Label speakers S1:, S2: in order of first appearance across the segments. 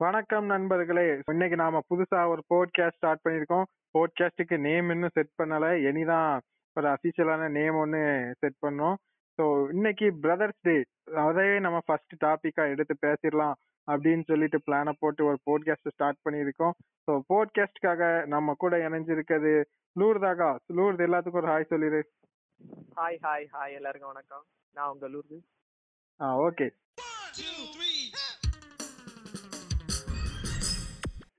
S1: வணக்கம் நண்பர்களே. இன்னைக்கு நாம புதுசா ஒரு போட்காஸ்ட் ஸ்டார்ட் பண்ணிருக்கோம் போட்காஸ்டுக்கு நேம் இன்னும் செட் பண்ணல. இனிதான் ஒரு அபிஷியலான நேம் ஒன்னு செட் பண்ணோம். ஸோ இன்னைக்கு பிரதர்ஸ் டே அதையே நம்ம ஃபர்ஸ்ட் டாபிக்கா எடுத்து பேசிடலாம் அப்படின்னு சொல்லிட்டு பிளான போட்டு ஒரு போட்காஸ்ட் ஸ்டார்ட் பண்ணியிருக்கோம். ஸோ போட்காஸ்டுக்காக நம்ம கூட இணைஞ்சிருக்கிறது லூர்தாகா. லூர்து எல்லாத்துக்கும் ஒரு ஹாய் சொல்லிடு.
S2: ஹாய் ஹாய் ஹாய் எல்லாருக்கும் வணக்கம். நான் உங்க லூர்து.
S1: ஆ ஓகே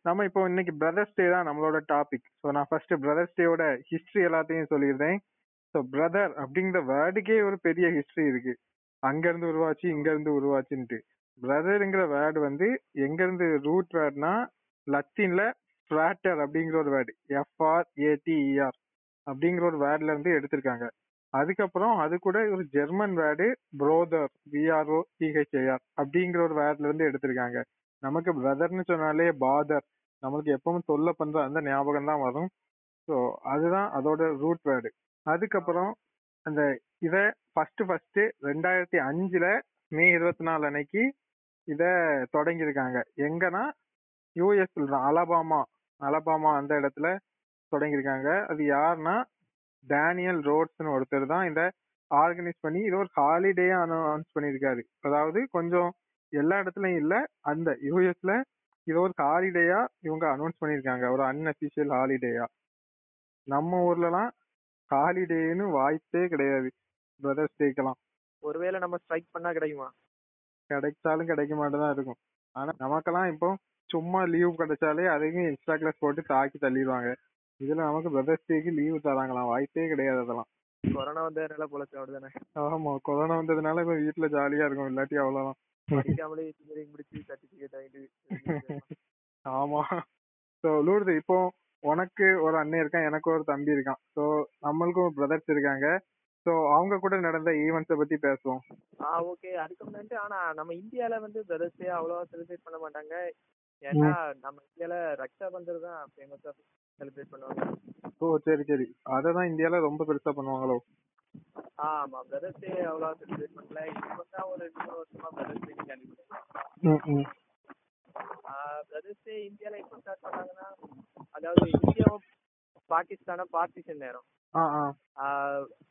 S1: நம்ம இப்போ இன்னைக்கு பிரதர்ஸ் டே தான் நம்மளோட டாபிக் ஸோ நான் ஃபர்ஸ்ட் பிரதர்ஸ் டேயோட ஹிஸ்டரி எல்லாத்தையும் சொல்லியிருந்தேன் ஸோ பிரதர் அப்படிங்கிற வேர்டுக்கே ஒரு பெரிய ஹிஸ்டரி இருக்கு. அங்கேருந்து உருவாச்சு இங்கேருந்து உருவாச்சுன்ட்டு. பிரதருங்கிற வேர்டு வந்து எங்கேருந்து ரூட் வேர்ட்னா லத்தீன்ல ஃபிராட்டர் அப்படிங்கிற ஒரு வேர்டு எஃப்ஆர் ஏடிஇஆர் அப்படிங்கிற ஒரு வேர்ட்ல இருந்து எடுத்திருக்காங்க. அதுக்கப்புறம் அது கூட ஒரு German word ப்ரோதர் B R O D H A R அப்படிங்கிற ஒரு வேர்ட்ல இருந்து எடுத்திருக்காங்க. நமக்கு பிரதர்னு சொன்னாலே பாதர் நம்மளுக்கு எப்பவும் தொல்லை பண்ற அந்த ஞாபகம் தான் வரும். ஸோ அதுதான் அதோட ரூட் வேர்டு அதுக்கப்புறம் அந்த இத ஃபர்ஸ்ட் ஃபர்ஸ்ட் ரெண்டாயிரத்தி அஞ்சுல மே இருபத்தி நாலு அன்னைக்கு இத தொடங்கியிருக்காங்க. எங்கன்னா யூஎஸ்ல தான் அலபாமா அலபாமா அந்த இடத்துல தொடங்கியிருக்காங்க. அது யாருன்னா டேனியல் ரோட்ஸ்னு ஒருத்தர் தான் இதை ஆர்கனைஸ் பண்ணி இது ஒரு ஹாலிடே அனௌன்ஸ் பண்ணியிருக்காரு. அதாவது கொஞ்சம் எல்லா இடத்துலயும் இல்லை அந்த யூஎஸ்ல இது ஒரு ஹாலிடேயா இவங்க அனௌன்ஸ் பண்ணிருக்காங்க. ஒரு அன்அபிஷியல் ஹாலிடேயா நம்ம ஊர்லலாம் ஹாலிடேன்னு வாய்ப்பே கிடையாது. பிரதர்ஸ் டேக்கெல்லாம்
S2: ஒருவேளை நம்ம ஸ்ட்ரைக் பண்ணா கிடைக்குமா?
S1: கிடைச்சாலும் கிடைக்க மாட்டேதான் இருக்கும். ஆனா நமக்கெல்லாம் இப்போ சும்மா லீவ் கிடைச்சாலே அதையும் எக்ஸ்ட்ரா கிளாஸ் போட்டு தாக்கி தள்ளிடுவாங்க. இதுல நமக்கு பிரதர்ஸ் டேக்கு லீவு தராங்களாம். வாய்ப்பே கிடையாது அதெல்லாம்
S2: கொரோனா வந்ததுனால பொழைச்ச அப்படிதானே?
S1: ஆமா கொரோனா வந்ததுனால இப்ப வீட்டுல ஜாலியா இருக்கும். இல்லாட்டி அவ்வளவுதான்
S2: படிக்காமலே இன்ஜினியரிங் முடிச்சு சர்டிபிகேட் வாங்கிட்டு
S1: ஆமா. சோ லூர்து இப்போ உனக்கு ஒரு அண்ணன் இருக்கான் எனக்கு ஒரு தம்பி இருக்கான். சோ நம்மளுக்கும் பிரதர்ஸ் இருக்காங்க. சோ அவங்க கூட நடந்த ஈவெண்ட்ஸ பத்தி பேசுவோம்.
S2: ஆ ஓகே அதுக்கு முன்னாடி ஆனா நம்ம இந்தியால வந்து பிரதர்ஸ் அவ்வளவா செலிப்ரேட் பண்ண மாட்டாங்க. ஏன்னா நம்ம இந்தியால ரக்ஷா பந்தர் தான் ஃபேமஸா செலிப்ரேட் பண்ணுவாங்க.
S1: ஓ சரி சரி. அததான் இந்தியால ரொம்ப பெருசா பண்ணுவாங்களோ?
S2: ஆமா பிரதர்ஸ் டே அவ்வளவா செலிப்ரேட் பண்ணல. இப்போ தான் ஒரு ரெண்டு மூணு வருஷமா பிரதர்ஸ் டே கேள்விப்பட்டேன் பிரதர்ஸ் டே இந்தியால எப்போ ஸ்டார்ட் பண்ணாங்கன்னா அதாவது இந்தியாவும் பாகிஸ்தானும் பார்ட்டிஷன் நேரம்.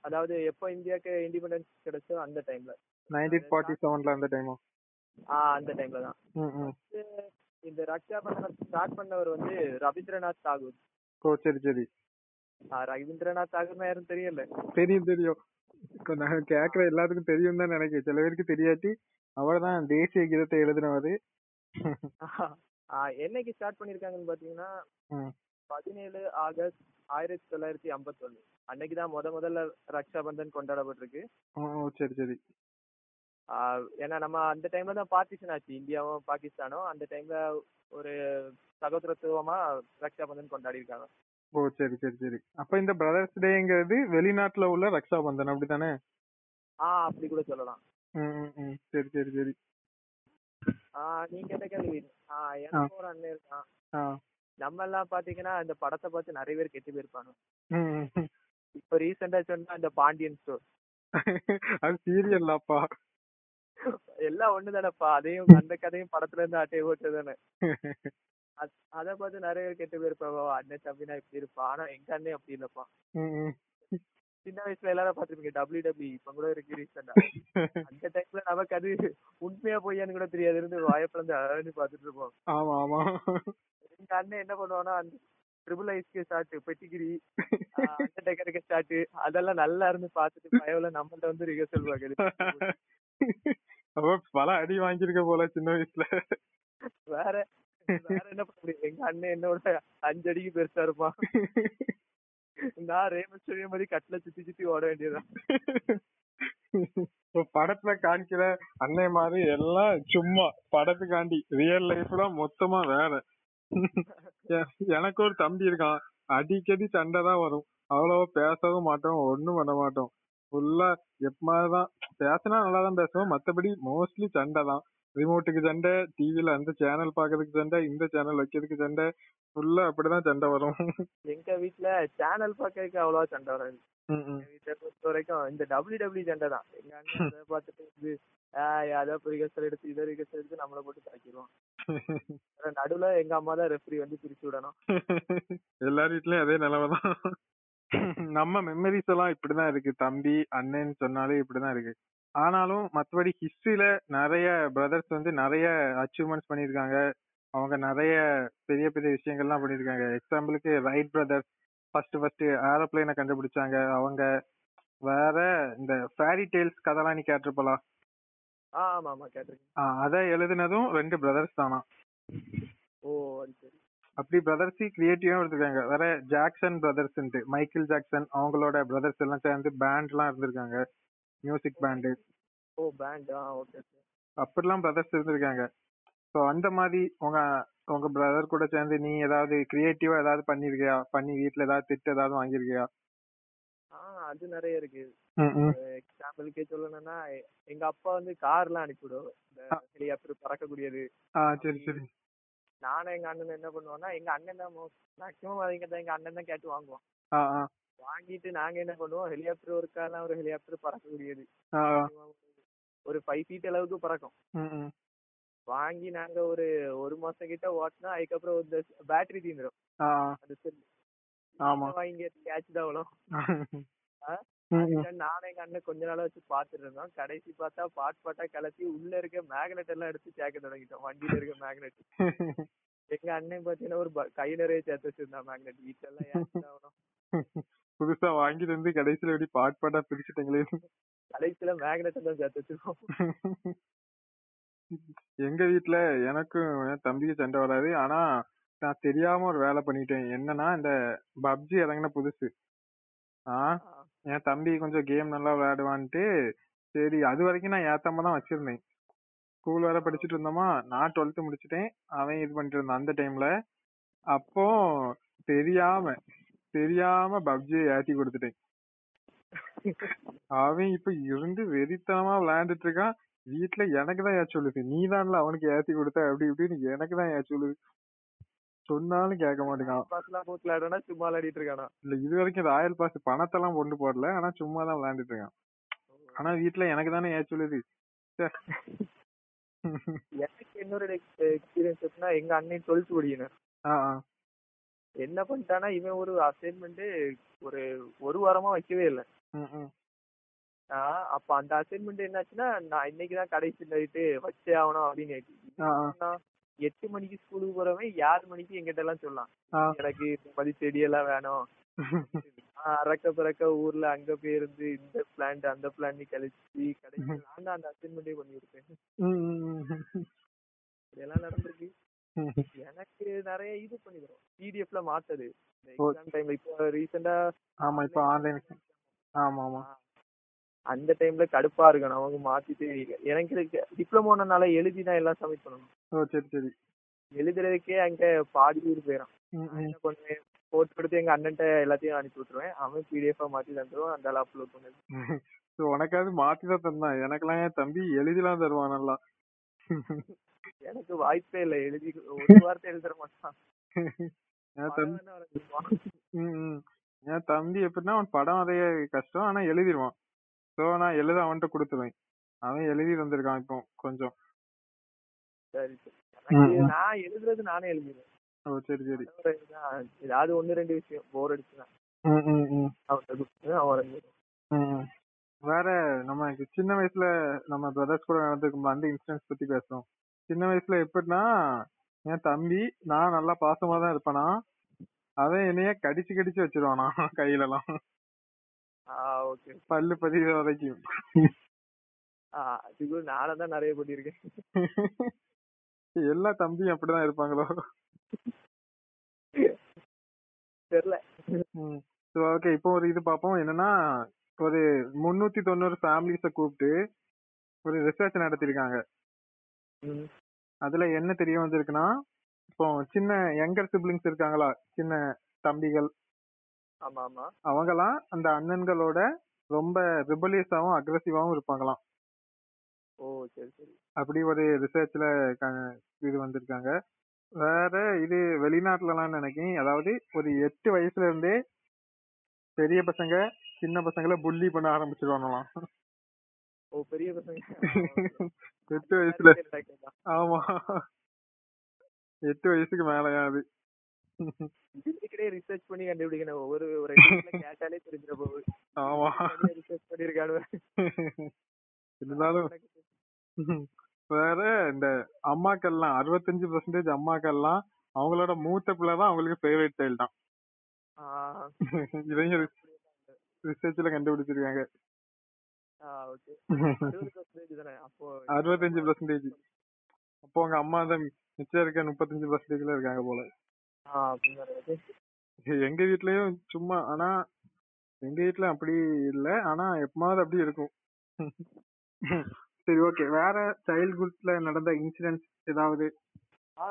S2: அதாவது எப்போ இந்தியாக்கு இண்டிபெண்டன்ஸ் கிடைச்சோ அந்த டைம்ல
S1: நைன்டீன் ஃபார்ட்டி செவன்ல அந்த டைமா
S2: ஆஹ் அந்த டைம்ல தான். இந்த ரக்ஷா பந்தனம் ஸ்டார்ட் பண்ணவர் வந்து ரவீந்திரநாத் தாகூர்.
S1: ஓ சரி சரி.
S2: ரவீந்திரநாத் தாகூர்னா யாரும் தெரியல.
S1: தெரியும் தெரியும். இப்ப நான் கேக்குற எல்லாத்துக்கும் தெரியும் தான் நினைக்கிறேன். சில பேருக்கு தெரியாட்டி அவர் தான் தேசிய கீதத்தை எழுதினவரு.
S2: ஆஹ் என்னைக்கு ஸ்டார்ட் பண்ணிருக்காங்கன்னு பாத்தீங்கன்னா பதினேழு ஆகஸ்ட் ஆயிரத்தி தொள்ளாயிரத்தி ஐம்பத்தி ஒண்ணு அன்னைக்குதான் முத முதல்ல ரக்ஷா பந்தன் கொண்டாடப்பட்டிருக்கு
S1: ஓ சரி சரி.
S2: ஏன்னா நம்ம அந்த டைம்ல தான் பார்ட்டிஷன் ஆச்சு. இந்தியாவும் பாகிஸ்தானும் அந்த டைம்ல ஒரு சகோதரத்துவமா ரக்ஷா பந்தன் கொண்டாடி இருக்காங்க
S1: ஓ சரி சரி சரி. அப்ப இந்த பிரதர்ஸ் டேங்கிறது வெளிநாட்டுல உள்ள ரக்ஷா பந்தன் அப்படித்தானே?
S2: ஆ அப்படி கூட சொல்லலாம்.
S1: சரி சரி சரி.
S2: நீங்க என்ன கேள்வி? எனக்கு ஒரு அண்ணன் இருக்கான். நம்ம எல்லாம் பாத்தீங்கன்னா இந்த படத்தை பார்த்து நிறைய பேர் கெட்டு போயிருப்பாங்க. இப்ப ரீசெண்டா சொன்னா இந்த பாண்டியன் ஸ்டோர்
S1: அது சீரியல்லாப்பா
S2: எல்லாம் ஒண்ணுதானப்பா. அதையும் அந்த கதையும் படத்துல இருந்து அட்டையை ஓட்டு தானே அத பார்த்து நிறைய பேர் கெட்டு போயிருப்பாவோ அண்ணன் தம்பினா இப்படி இருப்பா. ஆனா எங்க அண்ணன் அப்படி இல்லப்பா. சின்ன வயசுல எல்லாரும் பாத்துருப்பீங்க டபிள்யூ டபிள்யூ இப்ப கூட இருக்கு ரீசெண்டா அந்த டைம்ல நமக்கு அது உண்மையா பொய்யான்னு கூட தெரியாது. இருந்து வாயப்பிளந்து அழகு பாத்துட்டு இருப்போம்.
S1: ஆமா ஆமா.
S2: எங்க அண்ணன் என்ன பண்ணுவானா அந்த ட்ரிபிள் ஐஸ்க்கு ஸ்டார்ட் பெட்டிகிரி அந்த டெக்கருக்கு ஸ்டார்ட் அதெல்லாம் நல்லா இருந்து பாத்துட்டு பயவுல நம்மள்ட்ட வந்து ரிஹர்சல் பாக்குது
S1: பல அடி வாங்கியிருக்க போல சின்ன வயசுல.
S2: வேற வேற என்ன பண்ண எங்க அண்ணன் என்னோட அஞ்சு அடிக்கு பெருசா இருப்பான். நான் ரேமஸ்வரியம் மாதிரி கட்டில சுத்தி சுத்தி ஓட வேண்டியதுதான்.
S1: படத்துல காணிக்கிற அன்னை மாதிரி எல்லாம் சும்மா படத்துக்காண்டி. ரியல் லைஃப்ல மொத்தமா வேற. எனக்கு ஒரு தம்பி இருக்கான். அடிக்கடி சண்டை தான் வரும். அவ்வளவா பேசவும் மாட்டோம் ஒண்ணும் பண்ண மாட்டோம். ஃபுல்லா எப்பமாதான் பேசினா நல்லா தான் பேசுவோம். மத்தபடி மோஸ்ட்லி சண்டை தான். ரிமோட்டுக்கு சண்டை டிவில அந்த சேனல் பாக்குறதுக்கு சண்டை இந்த சேனல் வைக்கிறதுக்கு சண்டை. ஃபுல்லா அப்படிதான் சண்டை வரும்.
S2: எங்க வீட்டுல சேனல் பாக்கிறதுக்கு அவ்வளவா சண்டை வராது. வீட்டை பொறுத்த வரைக்கும் இந்த டபிள்யூ டபிள்யூ சண்டை தான். எங்க அண்ணன் பார்த்துட்டு இது ஆஹ் அதை ரிகர்சல் எடுத்து இதை ரிகர்சல் எடுத்து நம்மளை போட்டு தாக்கிடுவோம் நடுவுல எங்க அம்மா தான் ரெஃப்ரி வந்து பிரிச்சு விடணும்.
S1: எல்லார் வீட்லயும் அதே நிலைமைதான் நம்ம மெமரிஸ் எல்லாம் இப்படிதான் இருக்கு. தம்பி அண்ணன் சொன்னாலே இப்படிதான் இருக்கு. ஆனாலும் மத்தபடி ஹிஸ்டரியில நிறைய பிரதர்ஸ் வந்து நிறைய அச்சீவ்மெண்ட்ஸ் பண்ணிருக்காங்க அவங்க நிறைய பெரிய பெரிய விஷயங்கள்லாம் பண்ணிருக்காங்க எக்ஸாம்பிளுக்கு ரைட் பிரதர்ஸ் ஃபர்ஸ்ட் ஃபர்ஸ்ட் ஏரோப்ளைனை கண்டுபிடிச்சாங்க. அவங்க வேற இந்த ஃபேரி டெய்ல்ஸ் கதைலாம் நீ கேட்டிருப்பலாம்
S2: ஆமா ஆமா கேட்டிருக்கேன்.
S1: அதை எழுதுனதும் ரெண்டு பிரதர்ஸ் தானா?
S2: ஓ சரி.
S1: அப்படி பிரதர்ஸ் கிரியேட்டிவா எடுத்திருக்காங்க. வேற ஜாக்சன் பிரதர்ஸ் மைக்கேல் ஜாக்சன் அவங்களோட பிரதர்ஸ் எல்லாம் சேர்ந்து பேண்ட் எல்லாம் இருந்திருக்காங்க. மியூசிக் பேண்டு
S2: ஓ பேண்ட் ஆ ஓகே
S1: அப்படிலாம் பிரதர்ஸ் இருந்திருக்காங்க. ஸோ அந்த மாதிரி உங்க உங்க பிரதர் கூட சேர்ந்து நீ ஏதாவது கிரியேட்டிவா ஏதாவது பண்ணிருக்கியா? பண்ணி வீட்ல ஏதாவது திட்டு ஏதாவது வாங்கியிருக்கியா
S2: ஆ அது நிறைய இருக்கு. எக்ஸாம்பிளுக்கே சொல்லணும்னா எங்க அப்பா வந்து கார்லாம் அனுப்பி விடுவாரு இந்த ஹெலிகாப்டர் பறக்கக்கூடியது.
S1: ஆ சரி சரி.
S2: நானும் எங்க அண்ணன் என்ன பண்ணுவோம்னா எங்க அண்ணன் தான் மேக்ஸிமம் எங்க அண்ணன் தான் கேட்டு
S1: ஆ.
S2: வாங்கிட்டு நாங்க என்ன பண்ணுவோம்? ஹெலிகாப்டர் ஒரு ஒரு ஹெலிகாப்டர் பறக்கக்கூடியது. ஒரு ஃபைவ் ஃபீட் அளவுக்கு பறக்கும். வாங்கி நாங்க ஒரு ஒரு மாசம் கிட்ட ஓட்டினா அதுக்கப்புறம் இந்த பேட்டரி தீந்துரும். அந்த செல்
S1: ஆமா.
S2: வாங்கி கேட்ச் தான் அவ்வளோ எங்க அண்ணன் கொஞ்ச நாளா வச்சு பாத்துட்டு இருந்தோம். கடைசி பார்த்தா பாட் பாட்டா கலத்தி உள்ள இருக்க மேக்னெட் எல்லாம் எடுத்து சேர்க்க தொடங்கிட்டோம். வண்டியில இருக்க மேக்னெட் எங்க அண்ணன் பாத்தீங்கன்னா ஒரு ப- கை நிறைய சேர்த்து வச்சிருந்தான் மேக்னெட் வீட்டுல எல்லாம் ஆகணும்?
S1: புதுசா வாங்கிட்டு வந்து கடைசியில எப்படி பாட் பாட்டா பிரிச்சுட்டீங்களே?
S2: கடைசியில மேக்னெட் எல்லாம் சேர்த்து வச்சிருக்கோம்.
S1: எங்க வீட்ல எனக்கும் என் தம்பிக்கு சண்டை வராது. ஆனா நான் தெரியாம ஒரு வேலை பண்ணிட்டேன். என்னன்னா இந்த பப்ஜி இறங்கின புதுசு. ஆ
S2: ஆ,
S1: என் தம்பி கொஞ்சம் கேம் நல்லா விளையாடுவான்ட்டு சரி அது வரைக்கும் நான் ஏத்தாம தான் வச்சிருந்தேன். ஸ்கூல் வேற படிச்சுட்டு இருந்தோமா நான் டுவெல்த் முடிச்சிட்டேன். அவன் இது பண்ணிட்டு இருந்தான் அந்த டைம்ல அப்போ தெரியாம தெரியாம பப்ஜி ஏத்தி கொடுத்துட்டேன். அவன் இப்ப இருந்து வெறித்தனமா விளையாண்டுட்டு இருக்கான். வீட்ல எனக்கு தான் ஏன் சொல்லுது? நீ தான்ல அவனுக்கு ஏத்தி கொடுத்த? அப்படி இப்படின்னு எனக்கு தான் ஏன் சொல்லுது? சொன்னாலும் கேட்க மாட்டேங்கான்
S2: பாஸ்லாம் போட்டு விளையாடுனா சும்மா விளையாடிட்டு இருக்கானா?
S1: இல்ல இது வரைக்கும் ராயல் பாஸ் பணத்தெல்லாம் கொண்டு போடல. ஆனா சும்மா தான் விளையாண்டுட்டு இருக்கான். ஆனா வீட்ல எனக்கு தானே ஏன் சொல்லுது? ச்சே.
S2: எனக்கு இன்னொரு எக்ஸ்பீரியன்ஸ் எங்க அண்ணன் டுவெல்த் படிக்கணும். என்ன பண்ணிட்டானா இவன் ஒரு அசைன்மெண்ட் ஒரு ஒரு வாரமா வைக்கவே இல்லை. அப்ப அந்த அசைன்மெண்ட் என்னாச்சுன்னா நான் இன்னைக்கு தான் கடைசி நைட்டு வச்சே ஆகணும் அப்படின்னு எட்டு மணிக்கு ஸ்கூலுக்கு போறவன் ஏழு மணிக்கு எங்கிட்ட எல்லாம் சொல்லலாம். எனக்கு மாதிரி செடியெல்லாம் வேணும் அறக்க பறக்க ஊர்ல அங்க போய் இருந்து இந்த பிளான்ட் அந்த பிளான்ட் கழிச்சு கடைசி நான் அந்த அசைன்மெண்டே பண்ணி கொடுப்பேன். இதெல்லாம் நடந்திருக்கு. எனக்கு நிறைய இது பண்ணி தரும். பிடிஎஃப்ல மாத்தது. எக்ஸாம் டைம்ல இப்போ ரீசெண்டா
S1: ஆமா இப்ப ஆன்லைன் ஆமா ஆமா.
S2: அந்த டைம்ல கடுப்பா இருக்கணும் அவங்க மாத்திட்டு எனக்கு டிப்ளமோனால எழுதி தான் எல்லாம் சப்மிட் பண்ணணும்.
S1: ஓ சரி சரி.
S2: எழுதுறதுக்கே அங்க பாதி ஊர் போயிடும்
S1: ம்,
S2: நான்
S1: ம்.
S2: என்ன பண்ணுவேன்? போட்டு கொடுத்து எங்க அண்ணன்ட்ட எல்லாத்தையும் அனுப்பி விட்டுருவேன். அவன் பிடிஎஃபா மாத்தி தந்துருவான் அந்த அப்லோட் பண்ணது.
S1: உனக்காவது மாத்தி தான் தந்தான். எனக்கெல்லாம் என் தம்பி எழுதிலாம் தருவான் நல்லா.
S2: எனக்கு வாய்ப்பே இல்லை. எழுதி ஒரு வார்த்தை எழுதுற மாட்டான்.
S1: என் தம்பி எப்படின்னா அவன் படம் வரைய கஷ்டம். ஆனா எழுதிருவான். சோ நான் எழுத அவன்கிட்ட கொடுத்துருவேன். அவன் எழுதி வந்திருக்கான் இப்போ கொஞ்சம்.
S2: சரி. நான் எழுதுறது நானே எழுதிடுவேன்
S1: ஓ சரி சரி.
S2: ஏதாவது ஒண்ணு ரெண்டு விஷயம். போர்
S1: ம்.
S2: அவன்.
S1: வேற நம்ம சின்ன வயசுல நம்ம பிரதர்ஸ் கூட நடந்திருக்கும் அந்த இன்சிடென்ட்ஸ் பத்தி பேசுறோம் சின்ன வயசுல எப்படின்னா என் தம்பி நான் நல்லா பாசமா தான் இருப்பேனா? அவன் என்னைய கடிச்சு கடிச்சு வச்சிருவானா கையில எல்லாம் பல்லு பதிகிற வரைக்கும்.
S2: அதுக்கு நானும் தான் நிறைய பண்ணியிருக்கேன்
S1: எல்லா தம்பியும் அப்படிதான் இருப்பாங்களோ?
S2: தெரியல
S1: ஓகே இப்போ ஒரு இது பார்ப்போம் என்னன்னா ஒரு முன்னூத்தி தொண்ணூறு ஃபேமிலிஸ கூப்பிட்டு ஒரு ரிசர்ச் நடத்திருக்காங்க.
S2: ம்.
S1: அதுல என்ன தெரிய வந்திருக்குன்னா இப்போ சின்ன யங்கர் சிப்ளிங்ஸ் இருக்காங்களா? சின்ன தம்பிகள்.
S2: ஆமா ஆமா
S1: அவங்கலாம் அந்த அண்ணன்களோட ரொம்ப ரிபலியஸாவும் அக்ரஸிவாவும் இருப்பாங்களாம்.
S2: ஓ சரி சரி.
S1: அப்படி ஒரு ரிசர்ச்ல இது வந்திருக்காங்க. வேற இது வெளிநாட்டுலலாம் நினைக்கிறேன் அதாவது ஒரு எட்டு வயசுல இருந்தே பெரிய பசங்க சின்ன பசங்களை புள்ளி பண்ண ஆரம்பிச்சிருவாங்களாம்.
S2: ஓ பெரிய பசங்க.
S1: எட்டு வயசுல. ஆமா. எட்டு வயசுக்கு மேலயா அது.
S2: இதுக்கிட்டே ரிசர்ச் பண்ணி கண்டுபிடிக்கணும். ஒவ்வொரு ஒரு கேட்டாலே தெரிஞ்சிட போகுது.
S1: ஆமா.
S2: ரிசர்ச் பண்ணிருக்கானு
S1: இருந்தாலும் வேற இந்த அம்மாக்கள்லாம் அறுபத்தஞ்சு பர்சன்டேஜ் அம்மாக்கள்லாம் அவங்களோட மூத்த பிள்ளை தான் அவங்களுக்கு ஃபேவரட் சைல்டு தான் இவங்க ரிசர்ச்ல கண்டுபிடிச்சிருக்காங்க. அறுபத்தஞ்சு பர்சன்டேஜ் அப்போ உங்க அம்மா தான் மிச்சம் இருக்க முப்பத்தஞ்சு பர்சன்டேஜ்ல இருக்காங்க போல. எங்க வீட்லயும் சும்மா ஆனா எங்க வீட்ல அப்படி இல்ல. ஆனா எப்பமாவது அப்படி இருக்கும். சரி ஓகே வேற சைல்ட்ஹுட்ல நடந்த இன்சிடென்ட்ஸ் ஏதாவது?
S2: ஆ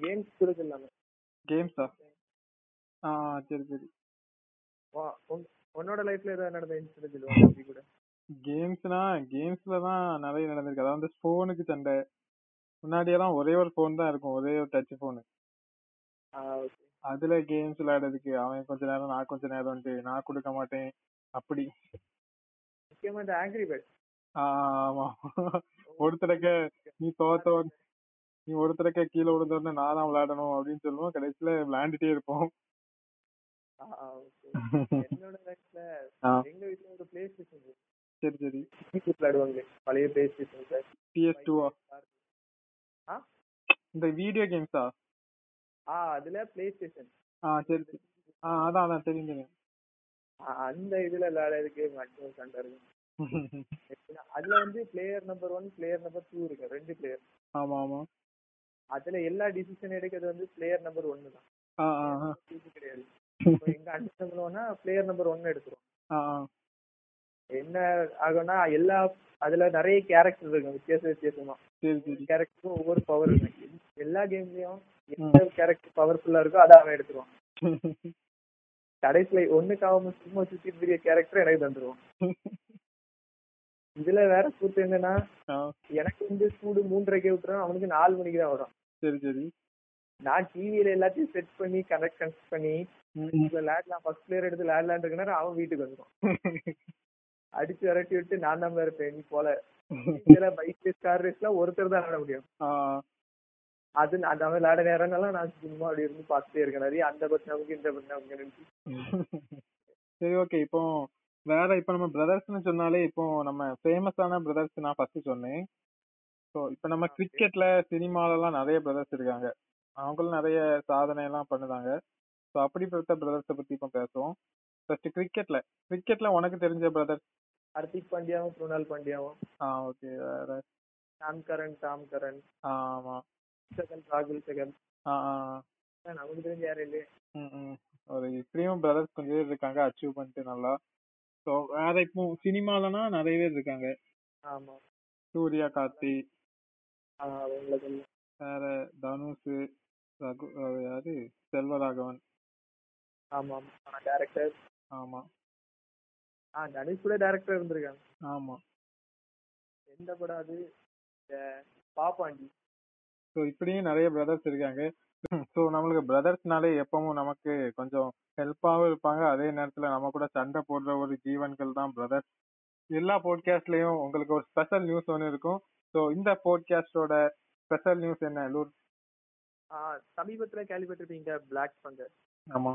S2: கேம்ஸ் கூட சொல்லாம
S1: கேம்ஸா ஆ சரி சரி.
S2: உன்னோட லைஃப்ல ஏதாவது நடந்த இன்சிடென்ட் சொல்லுவாங்க அப்படி கூட?
S1: கேம்ஸ்னா கேம்ஸ்ல தான் நிறைய நடந்திருக்கு. அதாவது போனுக்கு சண்டை. முன்னாடியெல்லாம் ஒரே ஒரு போன் தான் இருக்கும். ஒரே ஒரு டச் போனு
S2: ஆ ஓகே
S1: அதுல கேம்ஸ் விளையாடுறதுக்கு அவன் கொஞ்ச நேரம் நான் கொஞ்ச நேரம்ட்டு நான் கொடுக்க மாட்டேன். அப்படி.
S2: முக்கியமா இந்த ஆங்கிரி பேர்ட்
S1: ஆ, ஆமா. ஒருத்தரக்க நீ தோத்த நீ ஒருத்தரக்க கீழே விழுந்த உடனே நான் தான் விளையாடணும் அப்படின்னு சொல்லுவோம். கடைசியில விளையாண்டுட்டே இருப்போம்.
S2: என்னோட லைஃப்ல
S1: ஆ,
S2: எங்க வீட்ல ஒரு பிளே ஸ்டேஷன்
S1: சரி சரி.
S2: விளையாடுவாங்க. பழைய பிளே ஸ்டேஷன் சார்
S1: பிஎஸ் டூவா இந்த வீடியோ கேம்ஸா
S2: ஆ? அதுல பிளே ஸ்டேஷன்
S1: ஆ சரி ஆ அதான் அதான் தெரியும் தெரியும்
S2: அந்த இதுல விளையாடுறதுக்கு மேக்ஸிமம் சண்டை இருக்கும். அதுல வந்து player number one player number two இருக்கு. ரெண்டு பிளேயர்
S1: ஆமா ஆமா.
S2: அதுல எல்லா டிசிஷன் எடுக்கிறது வந்து பிளேயர் நம்பர் ஒன்னு தான். கிடையாது. எங்க அண்ணன் பிளேயர் நம்பர் ஒன்னு எடுத்துரும். என்ன ஆகும்னா எல்லா அதுல நிறைய கேரக்டர் இருக்கும் வித்தியாச வித்தியாசமா. கேரக்டருக்கும் ஒவ்வொரு பவர் இருக்கு. எல்லா கேம்லயும் எந்த கேரக்டர் பவர்ஃபுல்லா இருக்கோ அதை அவன் எடுத்துருவான். கடைசியில ஒண்ணுக்கு அவன் சும்மா சுத்தி பெரிய கேரக்டர் எனக்கு தந்துருவான். இதுல வேற கூத்து என்னன்னா எனக்கு வந்து சூடு மூன்றரைக்கே விட்டுறான் அவனுக்கு நாலு மணிக்கு தான் வரும்.
S1: சரி சரி.
S2: நான் டிவியில எல்லாத்தையும் செட் பண்ணி கனெக்ட் கனெக்ட் பண்ணி. லேட்லாம் ஃபர்ஸ்ட் பிளேயர் எடுத்து லேட்லான் இருக்கனா அவன் வீட்டுக்கு வந்துடும் அடிச்சு விரட்டி விட்டு நான் தான் இருப்பேன் நீ போல. பைக் ரேஸ் கார் ரேஸ்லாம் ஒருத்தர் தான் விளையாட முடியும். அது நான் அவன் விளையாட நேரம்னால நான் சும்மா அப்படி இருந்து பார்த்துட்டே இருக்கேன். நிறைய அந்த பக்கம் நமக்கு இந்த பக்கம் நமக்கு நினைச்சு
S1: சரி ஓகே இப்போ வேற இப்போ நம்ம பிரதர்ஸ்னு சொன்னாலே இப்போ நம்ம ஃபேமஸான பிரதர்ஸ் நான் ஃபர்ஸ்ட் சொன்னேன். ஸோ இப்போ நம்ம கிரிக்கெட்ல சினிமாலலாம் நிறைய பிரதர்ஸ் இருக்காங்க. அவங்களும் நிறைய சாதனை எல்லாம் பண்ணுதாங்க ஸோ அப்படிப்பட்ட பிரதர்ஸை பத்தி இப்போ பேசுவோம். ஃபர்ஸ்ட் கிரிக்கெட்ல கிரிக்கெட்ல உனக்கு தெரிஞ்ச பிரதர்ஸ்
S2: ஹர்திக் பாண்டியாவும் குருணால் பாண்டியாவும்
S1: ஆ ஓகே வேற
S2: Tom Curran Tom Curran
S1: ah ஆமா.
S2: செகண்ட் ராகுல் செகண்ட்
S1: ஆ
S2: நமக்கு தெரிஞ்ச யாரும் இல்லையே.
S1: ம் ஒரு இப்படியும் பிரதர்ஸ் கொஞ்சம் பேர் இருக்காங்க அச்சீவ் பண்ணிட்டு நல்லா. ஸோ வேற இப்போ சினிமாலனா நிறைய பேர் இருக்காங்க.
S2: ஆமா.
S1: சூர்யா கார்த்தி. வேற தனுஷ் ரகு யாரு? செல்வராகவன்.
S2: ஆமா ஆமா. டேரக்டர்
S1: ஆமா.
S2: ஆ தனுஷ் கூட டேரக்டர் இருந்திருக்காங்க.
S1: ஆமா.
S2: எந்த படம் அது? பாப்பாண்டி.
S1: ஸோ இப்படியும் நிறைய பிரதர்ஸ் இருக்காங்க. ஸோ நம்மளுக்கு பிரதர்ஸ்னாலே எப்பவும் நமக்கு கொஞ்சம் ஹெல்ப்பாகவும் இருப்பாங்க. அதே நேரத்துல நம்ம கூட சண்டை போடுற ஒரு ஜீவன்கள் தான் பிரதர்ஸ் எல்லா போட்காஸ்ட்லயும் உங்களுக்கு ஒரு ஸ்பெஷல் நியூஸ் ஒன்று இருக்கும். ஸோ இந்த போட்காஸ்டோட ஸ்பெஷல் நியூஸ் என்ன லூர்?
S2: ஆ சமீபத்துல கேள்விப்பட்டிருப்பீங்க பிளாக் ஃபங்கஸ்
S1: ஆமா.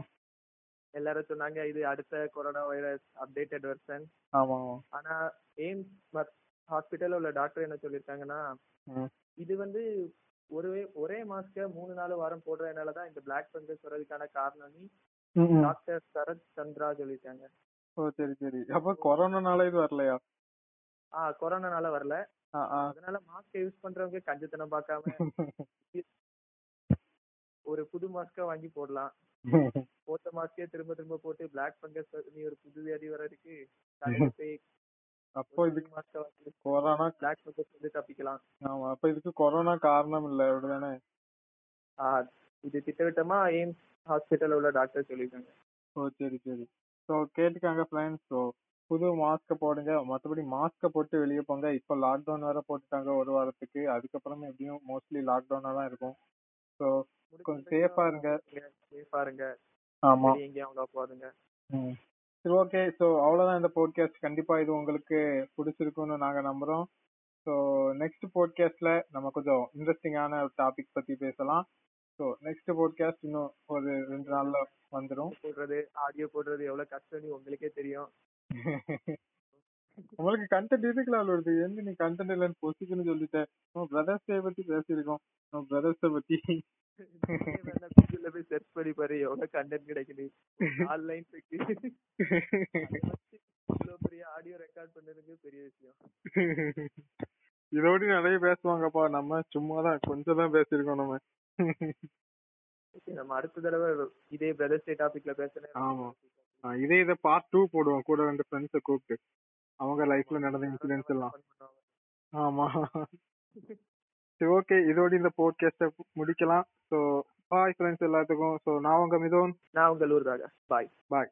S2: எல்லாரும் சொன்னாங்க இது அடுத்த கொரோனா வைரஸ் அப்டேட்டட் வெர்ஷன்
S1: ஆமா
S2: ஆனா எய்ம்ஸ் ஹாஸ்பிட்டல்ல உள்ள டாக்டர் என்ன சொல்லியிருக்காங்கன்னா
S1: ம்.
S2: இது வந்து ஒரே ஒரே மாஸ்க மூணு நாலு வாரம் போடுறதுனால தான் இந்த பிளாக் ஃபங்கஸ் வர்றதுக்கான காரணம்னு. டாக்டர் சரத் சந்திரா சொல்லியிருக்காங்க
S1: ஓ சரி சரி. அப்போ கொரோனானால இது வரலையா?
S2: ஆ கொரோனானால வரல. அதனால மாஸ்க் யூஸ் பண்றவங்க கஞ்சத்தனம் பார்க்காம ஒரு புது மாஸ்கா வாங்கி போடலாம். போட்ட மாஸ்கே திரும்ப திரும்ப போட்டு பிளாக் ஃபங்கஸ் நீ ஒரு புது வியாதி கடையில போய்
S1: அப்போ இதுக்கு கொரோனா
S2: பிளாக் ஃபங்கஸ் வந்து தப்பிக்கலாம்.
S1: ஆமா அப்ப இதுக்கு கொரோனா காரணம் இல்ல அப்படிதானே?
S2: இது திட்டவட்டமா எய்ம்ஸ் ஹாஸ்பிட்டல்ல உள்ள டாக்டர் சொல்லியிருக்காங்க.
S1: ஓ சரி சரி. ஸோ கேட்டுக்காங்க ஃப்ரெண்ட்ஸ் ஸோ புது மாஸ்க்கை போடுங்க. மற்றபடி மாஸ்க்கை போட்டு வெளியே போங்க. இப்போ லாக்டவுன் வேற போட்டுட்டாங்க ஒரு வாரத்துக்கு. அதுக்கப்புறமே எப்படியும் மோஸ்ட்லி லாக்டவுனாக தான் இருக்கும். ஸோ கொஞ்சம் சேஃபா இருங்க.
S2: சேஃபா இருங்க.
S1: ஆமா.
S2: எங்கேயும் அவ்வளோ போகாதுங்க.
S1: சரி ஓகே ஸோ அவ்வளோதான் இந்த போட்காஸ்ட் கண்டிப்பா இது உங்களுக்கு பிடிச்சிருக்கும்னு நாங்க நம்புறோம். ஸோ நெக்ஸ்ட் போட்காஸ்ட்ல நம்ம கொஞ்சம் இன்ட்ரெஸ்டிங்கான ஒரு டாபிக் பத்தி பேசலாம். ஸோ நெக்ஸ்ட் போட்காஸ்ட் இன்னும் ஒரு ரெண்டு நாள்ல வந்துடும்
S2: போடுறது ஆடியோ போடுறது எவ்வளவு கஷ்டம்னு உங்களுக்கே தெரியும்.
S1: உங்களுக்கு கண்டென்ட் எதுக்குலாம் வருது எங்க நீ கண்டென்ட் இல்லைன்னு பொசிக்குன்னு சொல்லிட்டேன் பிரதர்ஸ் டே பத்தி பேசியிருக்கோம். பிரதர்ஸ் பத்தி.
S2: கூகுள்ல போய் சர்ச் பண்ணி பாரு எவ்வளவு கண்டென்ட் கிடைக்குது. ஆன்லைன் இவ்வளவு பெரிய ஆடியோ ரெக்கார்ட் பண்ணதுக்கு பெரிய விஷயம்.
S1: இதோட நிறைய பேசுவாங்கப்பா. நம்ம சும்மா தான் கொஞ்சம் தான் பேசியிருக்கோம் நம்ம.
S2: நம்ம அடுத்த தடவை இதே பிரதர்ஸ் டே டாபிக்ல பேசுறேன்
S1: ஆமா. இதே இதை பார்ட் டூ போடுவோம் கூட ரெண்டு ஃப்ரெண்ட்ஸை கூப்பிட்டு. அவங்க லைஃப்ல நடந்த இன்சிடென்ட்ஸ் எல்லாம். ஆமா. சரி ஓகே இதோட இந்த போட்காஸ்ட முடிக்கலாம். ஸோ பாய் ஃப்ரெண்ட்ஸ் எல்லாத்துக்கும். ஸோ நான் உங்க மிதோன்.
S2: நான் உங்க லூர்தாக பாய்
S1: பாய்